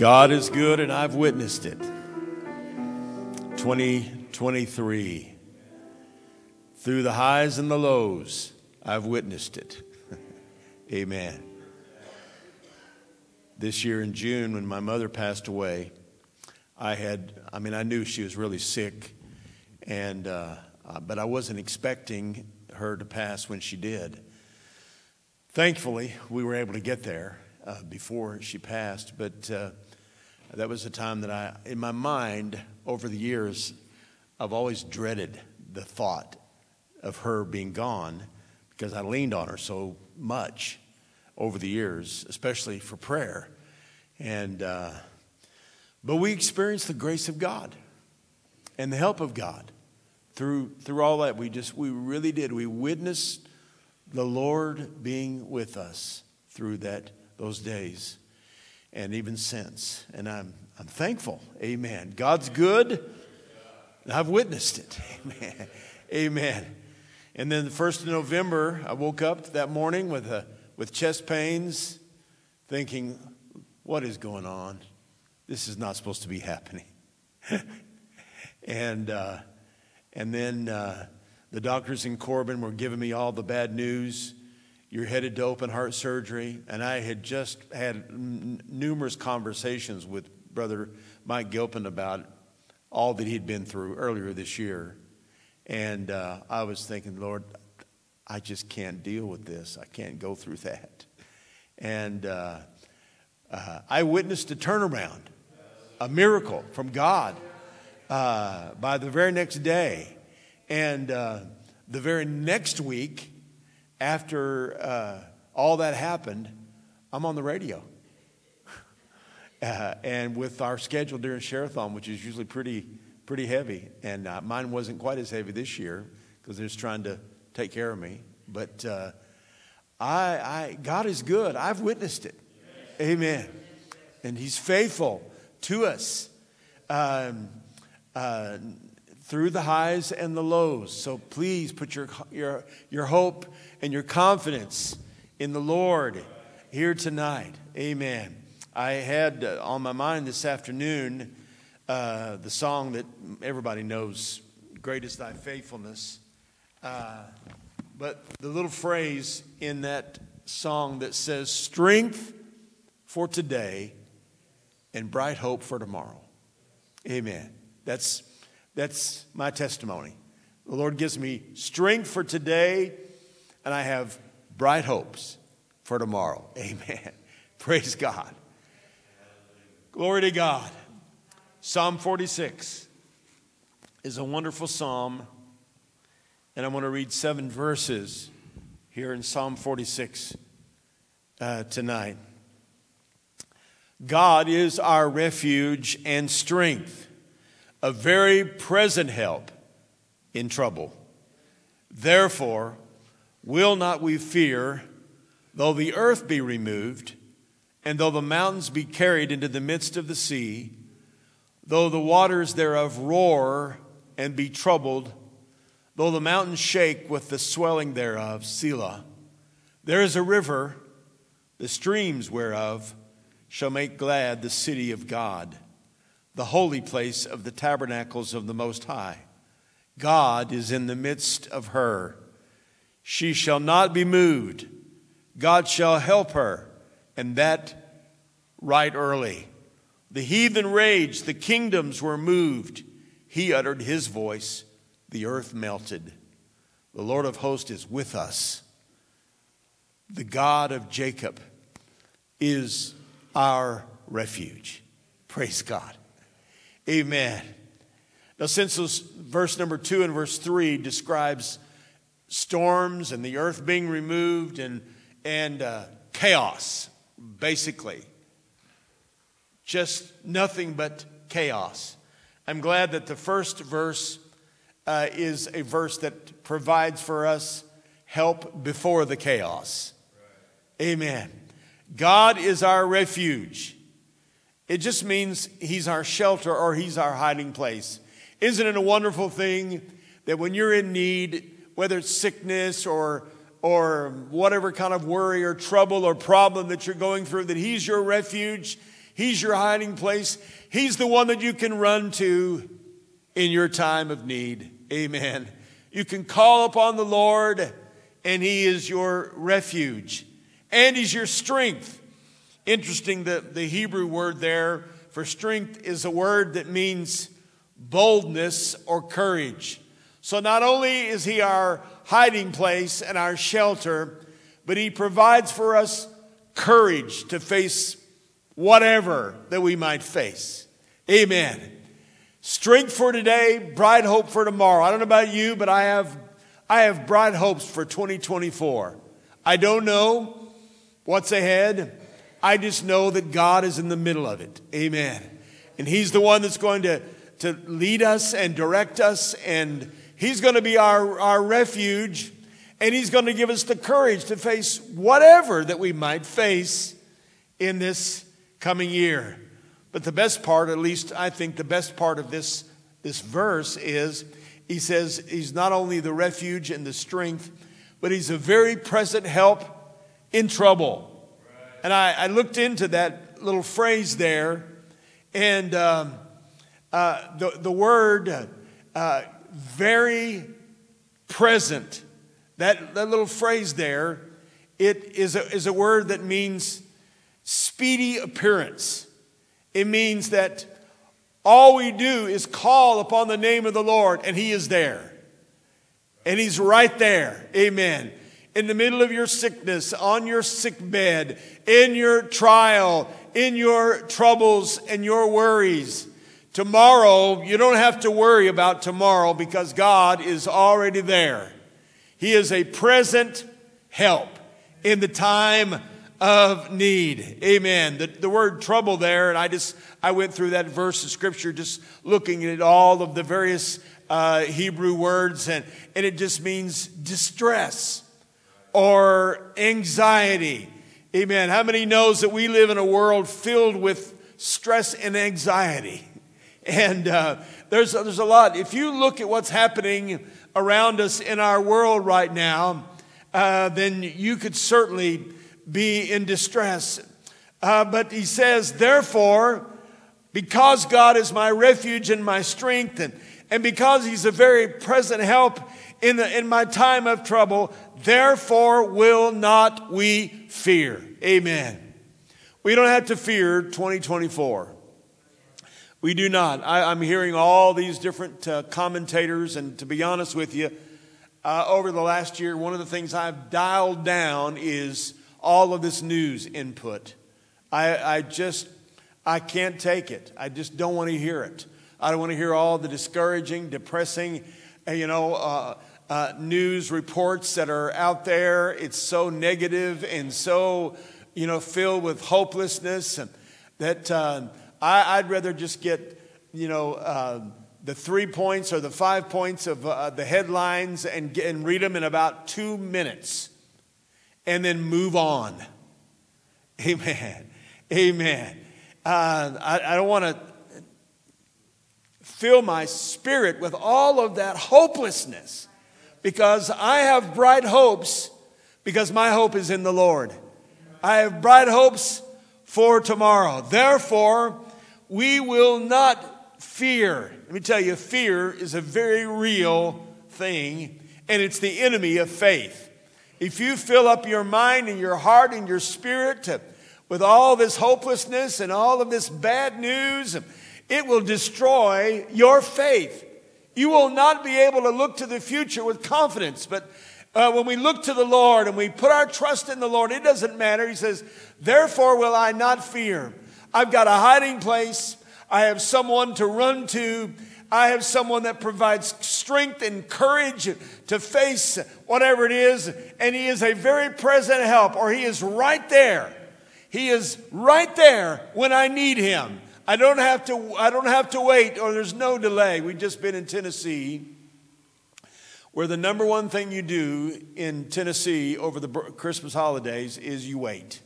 God is good, and I've witnessed it. 2023. Through the highs and the lows, I've witnessed it. Amen. This year in June, when my mother passed away, I had, I mean, I knew she was really sick, and, uh, but I wasn't expecting her to pass when she did. Thankfully, we were able to get there uh, before she passed, but uh, that was a time that I, in my mind, over the years, I've always dreaded the thought of her being gone because I leaned on her so much over the years, especially for prayer. And, uh, but we experienced the grace of God and the help of God through, through all that. We just, we really did. We witnessed the Lord being with us through that, those days and even since. And I'm, I'm thankful. Amen. God's good, I've witnessed it. Amen. Amen. And then the 1st of November, I woke up that morning with, a, with chest pains, thinking, what is going on? This is not supposed to be happening. and, uh, and then uh, the doctors in Corbin were giving me all the bad news you're headed to open heart surgery. And I had just had n- numerous conversations with Brother Mike Gilpin about all that he'd been through earlier this year. And uh, I was thinking, Lord, I just can't deal with this. I can't go through that. And uh, uh, I witnessed a turnaround, a miracle from God uh, by the very next day. And uh, the very next week, after uh, all that happened, I'm on the radio. Uh, and with our schedule during Sharathon, which is usually pretty, pretty heavy, and uh, mine wasn't quite as heavy this year because they're just trying to take care of me. But uh, I, I, God is good. I've witnessed it. Amen. And He's faithful to us. Um, uh, through the highs and the lows. So please put your, your, your hope and your confidence in the Lord here tonight. Amen. I had uh, on my mind this afternoon uh, the song that everybody knows, Great is Thy Faithfulness. Uh, but the little phrase in that song that says, Strength for today and bright hope for tomorrow. Amen. That's that's my testimony. The Lord gives me strength for today, and I have bright hopes for tomorrow. Amen. Praise God. Glory to God. Psalm 46 is a wonderful psalm, and I want to read seven verses here in Psalm 46 uh, tonight. God is our refuge and strength a very present help in trouble. Therefore, will not we fear, though the earth be removed, and though the mountains be carried into the midst of the sea, though the waters thereof roar and be troubled, though the mountains shake with the swelling thereof, Selah. There is a river, the streams whereof shall make glad the city of God the holy place of the tabernacles of the Most High. God is in the midst of her. She shall not be moved. God shall help her, and that right early. The heathen raged, the kingdoms were moved. He uttered his voice, the earth melted. The Lord of hosts is with us. The God of Jacob is our refuge. Praise God. Amen. Now, since verse number two and verse three describes storms and the earth being removed and, and uh, chaos, basically, just nothing but chaos. I'm glad that the first verse uh, is a verse that provides for us help before the chaos. Amen. God is our refuge. It just means He's our shelter or He's our hiding place. Isn't it a wonderful thing that when you're in need, whether it's sickness or or whatever kind of worry or trouble or problem that you're going through, that He's your refuge. He's your hiding place. He's the one that you can run to in your time of need. Amen. You can call upon the Lord, and He is your refuge, and He's your strength. Interesting that the Hebrew word there for strength is a word that means boldness or courage. So not only is He our hiding place and our shelter, but He provides for us courage to face whatever that we might face. Amen. Strength for today, bright hope for tomorrow. I don't know about you, but I have, I have bright hopes for 2024. I don't know what's ahead. I just know that God is in the middle of it. Amen. And He's the one that's going to, to lead us and direct us, and He's going to be our, our refuge, and He's going to give us the courage to face whatever that we might face in this coming year. But the best part, at least I think the best part of this, this verse is he says he's not only the refuge and the strength, but he's a very present help in trouble. And I, I looked into that little phrase there, and um, uh, the, the word uh, very present, that, that little phrase there, it is a, is a word that means speedy appearance. It means that all we do is call upon the name of the Lord and He is there. And He's right there. Amen. In the middle of your sickness, on your sick bed, in your trial, in your troubles and your worries. Tomorrow, you don't have to worry about tomorrow because God is already there. He is a present help in the time of need. Amen. The, the word trouble there, and I just, I went through that verse of scripture just looking at all of the various uh, Hebrew words, and, and it just means distress or anxiety. Amen. How many knows that we live in a world filled with stress and anxiety? And uh, there's, there's a lot. If you look at what's happening around us in our world right now, uh, then you could certainly be in distress. Uh, but he says, therefore, because God is my refuge and my strength, and, and because he's a very present help in, the, in my time of trouble, therefore will not we fear. Amen. We don't have to fear 2024. We do not. I, am hearing all these different uh, commentators, and to be honest with you, uh, over the last year, one of the things I've dialed down is all of this news input. I, I just, I can't take it. I just don't want to hear it. I don't want to hear all the discouraging, depressing, you know, uh, uh, news reports that are out there. It's so negative and so, you know, filled with hopelessness, and that uh, I, would rather just get, you know, uh, the three points or the five points of uh, the headlines and, and read them in about two minutes and then move on. Amen. Amen. Uh, I, I don't want to fill my spirit with all of that hopelessness because I have bright hopes because my hope is in the Lord. I have bright hopes for tomorrow. Therefore, we will not fear. Let me tell you, fear is a very real thing, and it's the enemy of faith. If you fill up your mind and your heart and your spirit to, with all this hopelessness and all of this bad news, it will destroy your faith. You will not be able to look to the future with confidence. But uh, when we look to the Lord and we put our trust in the Lord, it doesn't matter. He says, Therefore will I not fear. I've got a hiding place. I have someone to run to. I have someone that provides strength and courage to face whatever it is, and He is a very present help, or He is right there. He is right there when I need Him. I don't have to, I don't have to wait, or there's no delay. We've just been in Tennessee, where the number one thing you do in Tennessee over the Christmas holidays is you wait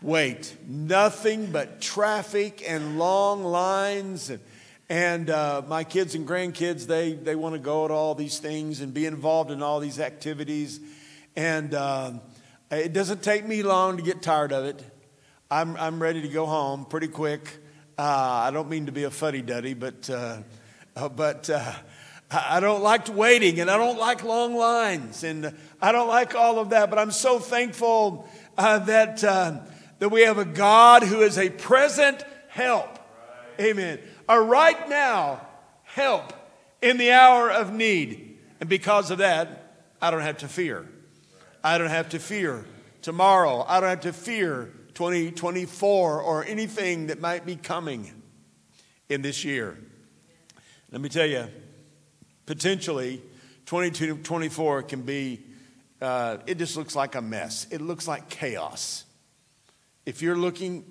wait. Nothing but traffic and long lines and and uh, my kids and grandkids, they, they want to go to all these things and be involved in all these activities. And uh, it doesn't take me long to get tired of it. I'm, I'm ready to go home pretty quick. Uh, I don't mean to be a fuddy duddy, but, uh, uh, but uh, I don't like waiting and I don't like long lines and I don't like all of that. But I'm so thankful uh, that, uh, that we have a God who is a present help. Amen. A right now help in the hour of need. And because of that, I don't have to fear. I don't have to fear tomorrow. I don't have to fear 2024 or anything that might be coming in this year. Let me tell you, potentially 2024 can be, uh, it just looks like a mess. It looks like chaos. If you're looking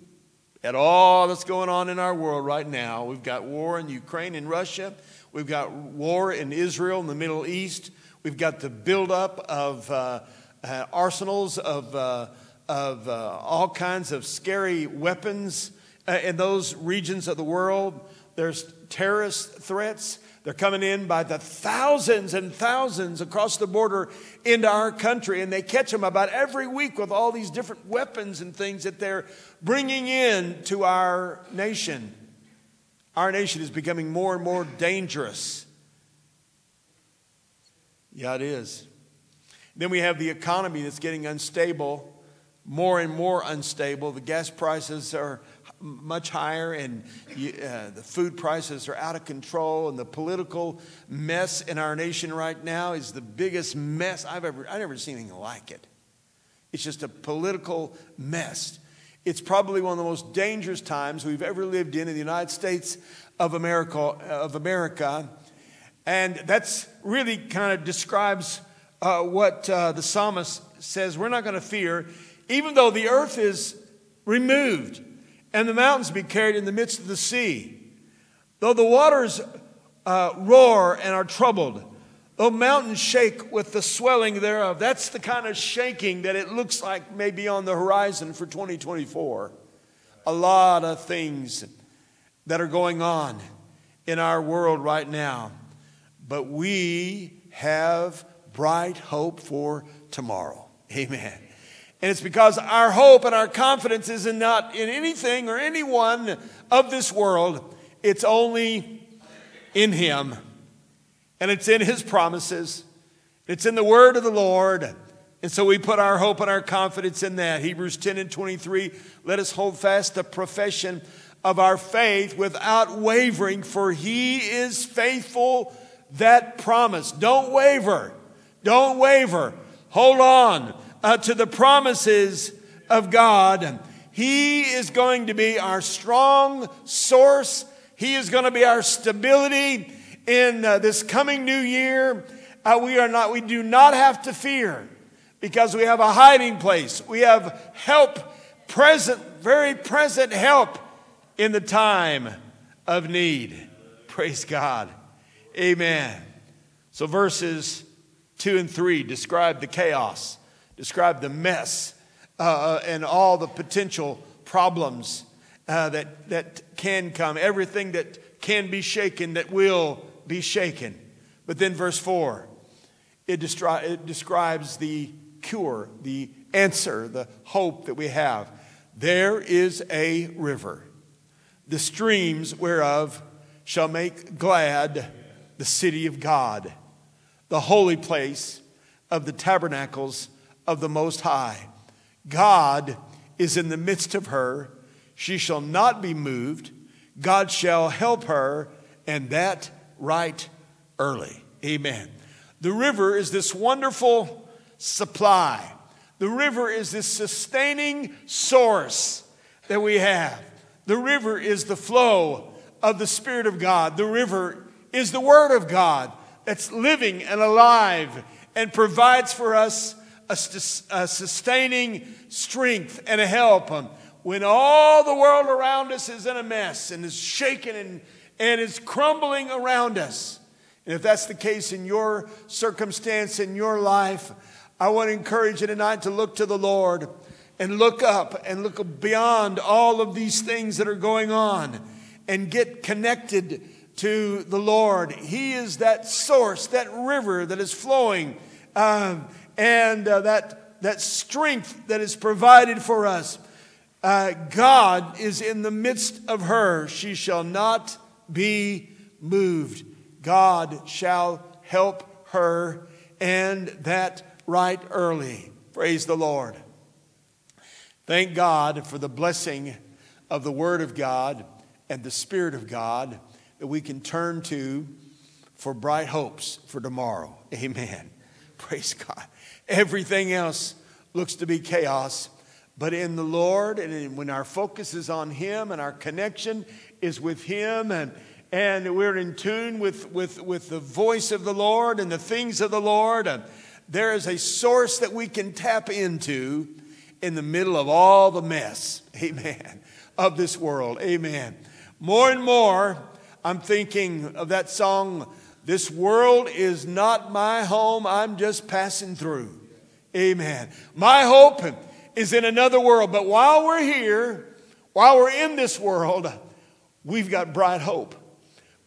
at all that's going on in our world right now, we've got war in Ukraine and Russia, we've got war in Israel and the Middle East, we've got the buildup of uh, uh, arsenals of, uh, of uh, all kinds of scary weapons uh, in those regions of the world. There's terrorist threats. They're coming in by the thousands and thousands across the border into our country, and they catch them about every week with all these different weapons and things that they're bringing in to our nation. Our nation is becoming more and more dangerous. Yeah, it is. Then we have the economy that's getting unstable, more and more unstable. The gas prices are much higher, and uh, the food prices are out of control, and the political mess in our nation right now is the biggest mess I've ever I've never seen anything like it. It's just a political mess. It's probably one of the most dangerous times we've ever lived in in the United States of America. Of America. And that's really kind of describes uh, what uh, the psalmist says. We're not going to fear, even though the earth is removed and the mountains be carried in the midst of the sea. Though the waters uh, roar and are troubled, though mountains shake with the swelling thereof. That's the kind of shaking that it looks like may be on the horizon for 2024. A lot of things that are going on in our world right now. But we have bright hope for tomorrow. Amen. And it's because our hope and our confidence is in not in anything or anyone of this world. It's only in Him. And it's in His promises. It's in the word of the Lord. And so we put our hope and our confidence in that. Hebrews 10 and 23 let us hold fast the profession of our faith without wavering, for He is faithful that promise. Don't waver. Don't waver. Hold on uh, to the promises of God. He is going to be our strong source. He is going to be our stability in uh, this coming new year. Uh, we are not, we do not have to fear because we have a hiding place. We have help present, very present help in the time of need. Praise God. Amen. So verses two and three describe the chaos describe the mess uh, and all the potential problems uh, that, that can come, everything that can be shaken, that will be shaken. But then, verse 4, it, destri- it describes the cure, the answer, the hope that we have. There is a river, the streams whereof shall make glad the city of God, the holy place of the tabernacles of the Most High. God is in the midst of her. She shall not be moved. God shall help her, and that right early. Amen. The river is this wonderful supply. The river is this sustaining source that we have. The river is the flow of the Spirit of God. The river is the Word of God that's living and alive and provides for us a, a sustaining strength and a help when all the world around us is in a mess and is shaking and, and is crumbling around us. And if that's the case in your circumstance, in your life, I want to encourage you tonight to look to the Lord and look up and look beyond all of these things that are going on and get connected to the Lord. He is that source, that river that is flowing. Um, and uh, that, that strength that is provided for us. Uh, God is in the midst of her. She shall not be moved. God shall help her, and that right early. Praise the Lord. Thank God for the blessing of the Word of God and the Spirit of God that we can turn to for bright hopes for tomorrow. Amen. Praise God. Everything else looks to be chaos, but in the Lord, and when our focus is on Him and our connection is with Him, and, and we're in tune with, with, with the voice of the Lord and the things of the Lord, and there is a source that we can tap into in the middle of all the mess, amen, of this world, amen. More and more, I'm thinking of that song, This World is Not My Home, I'm Just Passing Through. Amen. My hope is in another world, but while we're here, while we're in this world, we've got bright hope.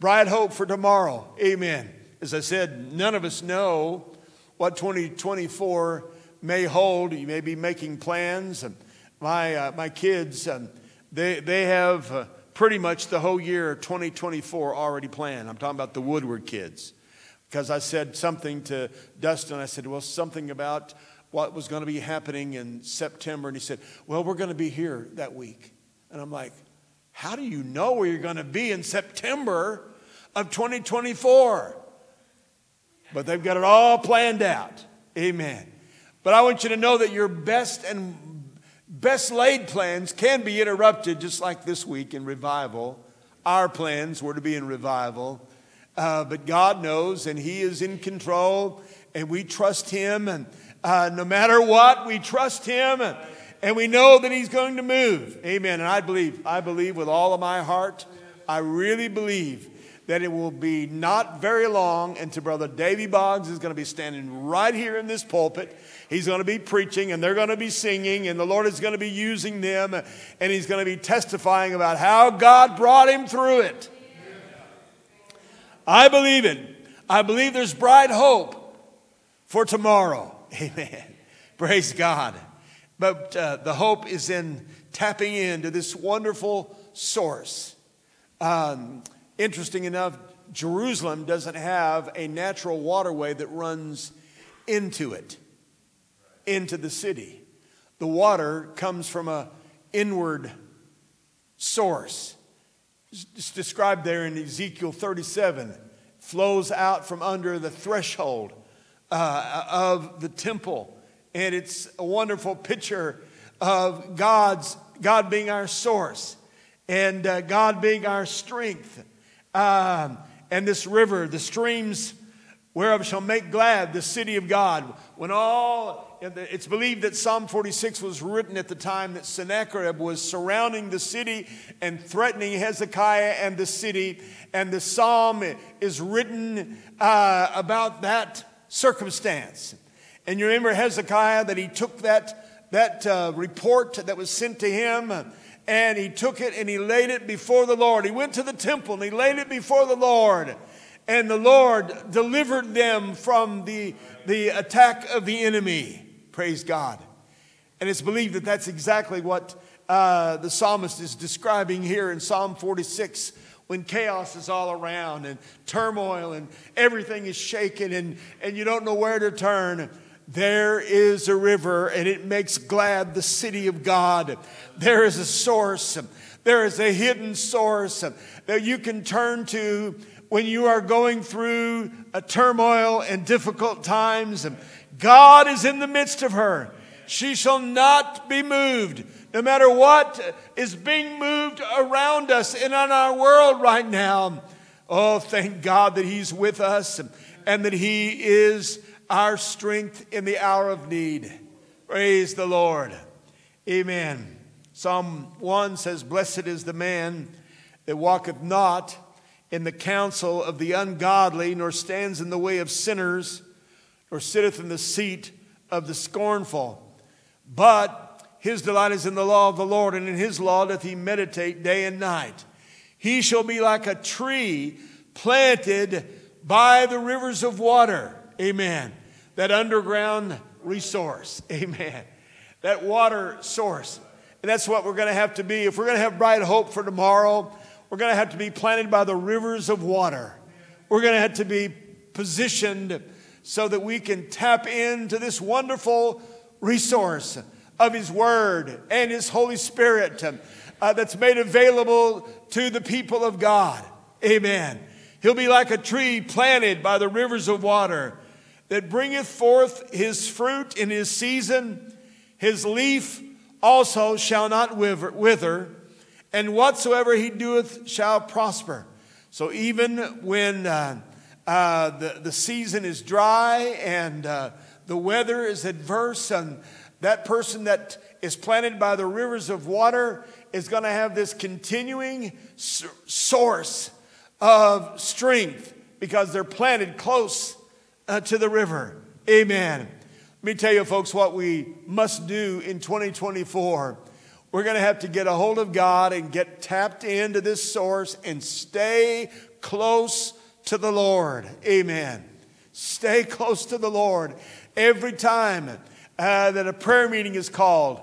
Bright hope for tomorrow. Amen. As I said, none of us know what 2024 may hold. You may be making plans. My, uh, my kids, um, they, they have uh, pretty much the whole year 2024 already planned. I'm talking about the Woodward kids. Because I said something to Dustin. I said, well, something about what was going to be happening in September. And he said, well, we're going to be here that week. And I'm like, how do you know where you're going to be in September of 2024? But they've got it all planned out. Amen. But I want you to know that your best and best laid plans can be interrupted, just like this week in revival. Our plans were to be in revival. Uh, but God knows, and He is in control, and we trust Him. And uh, no matter what, we trust Him, and, and we know that He's going to move. Amen. And I believe, I believe with all of my heart, I really believe that it will be not very long until Brother Davy Boggs is going to be standing right here in this pulpit. He's going to be preaching and they're going to be singing, and the Lord is going to be using them, and He's going to be testifying about how God brought him through it. I believe it. I believe there's bright hope for tomorrow. Amen. Praise God. But uh, the hope is in tapping into this wonderful source. Um, Interesting enough, Jerusalem doesn't have a natural waterway that runs into it, into the city. The water comes from a inward source. It's described there in Ezekiel 37. Flows out from under the threshold uh, of the temple. And it's a wonderful picture of God's, God being our source and uh, God being our strength um, and this river, the streams whereof shall make glad the city of God. When all, it's believed that Psalm 46 was written at the time that Sennacherib was surrounding the city and threatening Hezekiah and the city. And the psalm is written uh, about that circumstance. And you remember Hezekiah that he took that, that uh, report that was sent to him and he took it and he laid it before the Lord. He went to the temple and he laid it before the Lord. And the Lord delivered them from the, the attack of the enemy. Praise God. And it's believed that that's exactly what uh, the psalmist is describing here in Psalm 46 when chaos is all around and turmoil and everything is shaken and, and you don't know where to turn. There is a river and it makes glad the city of God. There is a source. There is a hidden source that you can turn to when you are going through a turmoil and difficult times. God is in the midst of her. She shall not be moved. No matter what is being moved around us and in our world right now. Oh, thank God that He's with us and that He is our strength in the hour of need. Praise the Lord. Amen. Psalm 1 says, Blessed is the man that walketh not in the counsel of the ungodly, nor stands in the way of sinners, nor sitteth in the seat of the scornful. But his delight is in the law of the Lord, and in his law doth he meditate day and night. He shall be like a tree planted by the rivers of water Amen. That underground resource. Amen. That water source. And that's what we're going to have to be. If we're going to have bright hope for tomorrow, we're going to have to be planted by the rivers of water. We're going to have to be positioned so that we can tap into this wonderful resource of His Word and His Holy Spirit uh, that's made available to the people of God. Amen. He'll be like a tree planted by the rivers of water that bringeth forth his fruit in his season. His leaf also shall not wither, and whatsoever he doeth shall prosper. So even when uh, uh, the, the season is dry and uh, the weather is adverse, and that person that is planted by the rivers of water is going to have this continuing source of strength because they're planted close uh, to the river. Amen. Let me tell you, folks, what we must do in 2024. We're going to have to get a hold of God and get tapped into this source and stay close to the Lord. Amen. Stay close to the Lord. Every time uh, that a prayer meeting is called,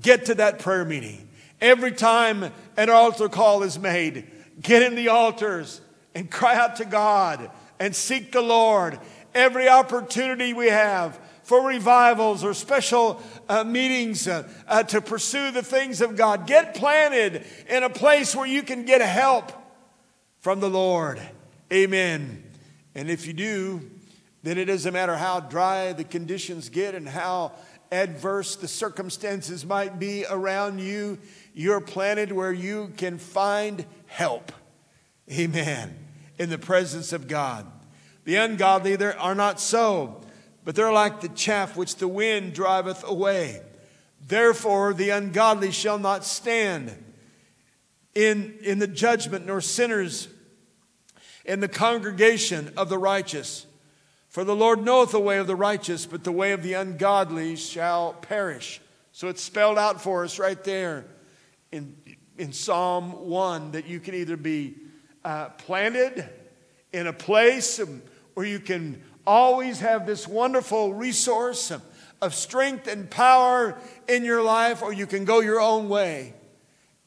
get to that prayer meeting. Every time an altar call is made, get in the altars and cry out to God and seek the Lord. Every opportunity we have for revivals or special uh, meetings uh, uh, to pursue the things of God, get planted in a place where you can get help from the Lord. Amen. And if you do, then it doesn't matter how dry the conditions get and how adverse the circumstances might be around you, you're planted where you can find help. Amen. In the presence of God. The ungodly there are not so, but they're like the chaff which the wind driveth away. Therefore, the ungodly shall not stand in, in the judgment, nor sinners in the congregation of the righteous. For the Lord knoweth the way of the righteous, but the way of the ungodly shall perish. So it's spelled out for us right there in, in Psalm 1 that you can either be uh, planted in a place where you can always have this wonderful resource of strength and power in your life, or you can go your own way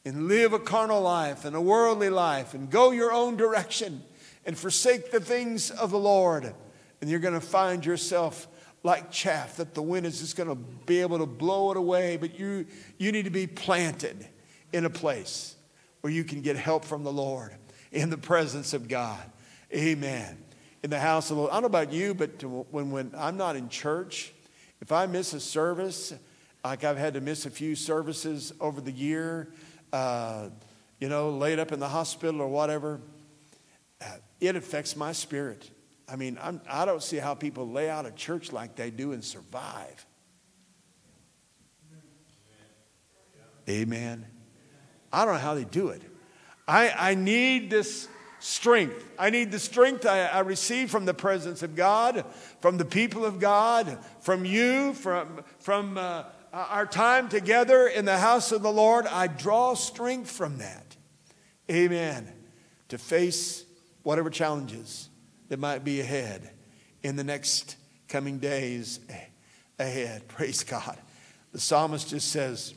and live a carnal life and a worldly life and go your own direction and forsake the things of the Lord. And you're going to find yourself like chaff that the wind is just going to be able to blow it away. But you, you need to be planted in a place where you can get help from the Lord in the presence of God. Amen. In the house of the Lord. I don't know about you, but when, when I'm not in church, if I miss a service, like I've had to miss a few services over the year, uh, you know, laid up in the hospital or whatever, uh, it affects my spirit. I mean, I'm, I do not see how people lay out a church like they do and survive. Amen. I don't know how they do it. I, I need this strength. I need the strength I, I receive from the presence of God, from the people of God, from you, from, from uh, our time together in the house of the Lord. I draw strength from that. Amen. To face whatever challenges that might be ahead in the next coming days ahead. Praise God. The psalmist just says,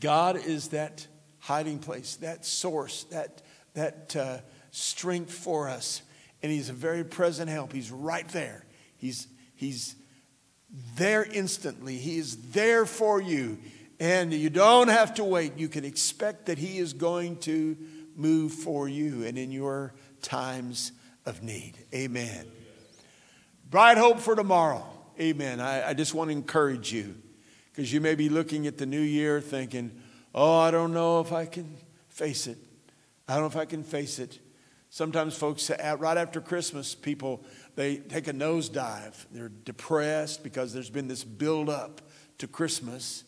God is that hiding place, that source, that, that uh, strength for us. And He's a very present help. He's right there. He's, he's there instantly. He is there for you. And you don't have to wait. You can expect that He is going to move for you and in your times of need. Amen. Bright hope for tomorrow. Amen. I, I just want to encourage you because you may be looking at the new year thinking, oh, I don't know if I can face it. I don't know if I can face it. Sometimes folks, right after Christmas, people, they take a nosedive. They're depressed because there's been this build up to Christmas.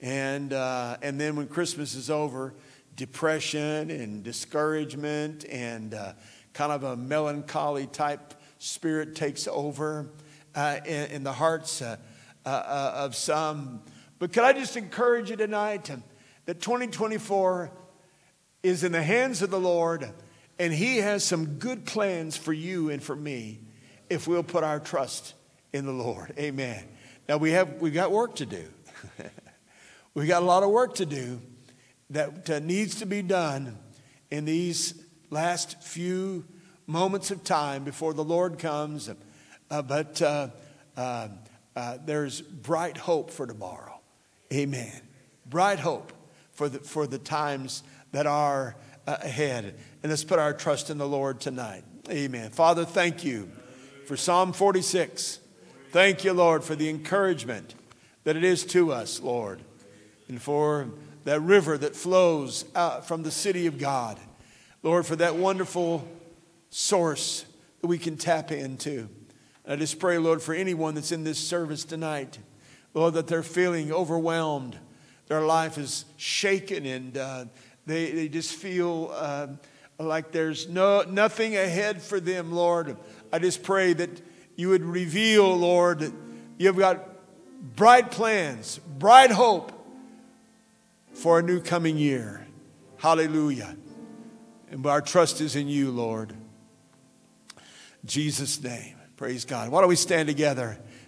And, uh, and then when Christmas is over, depression and discouragement and uh, kind of a melancholy type spirit takes over uh, in, in, the hearts uh, uh, uh of some. But could I just encourage you tonight that 2024 is in the hands of the Lord, and He has some good plans for you and for me if we'll put our trust in the Lord. Amen. Now we have we got work to do. We got a lot of work to do that uh, needs to be done in these last few moments of time before the Lord comes. Uh, but uh, uh, uh, there's bright hope for tomorrow. Amen. Bright hope for the, for the times that are uh, ahead. And let's put our trust in the Lord tonight. Amen. Father, thank you for Psalm 46. Thank you, Lord, for the encouragement that it is to us, Lord, and for that river that flows out from the city of God. Lord, for that wonderful source that we can tap into. And I just pray, Lord, for anyone that's in this service tonight, Lord, that they're feeling overwhelmed. Their life is shaken and uh, they, they just feel uh, like there's no, nothing ahead for them, Lord. I just pray that you would reveal, Lord, that you've got bright plans, bright hope for a new coming year. Hallelujah. And our trust is in you, Lord. In Jesus' name. Praise God. Why don't we stand together?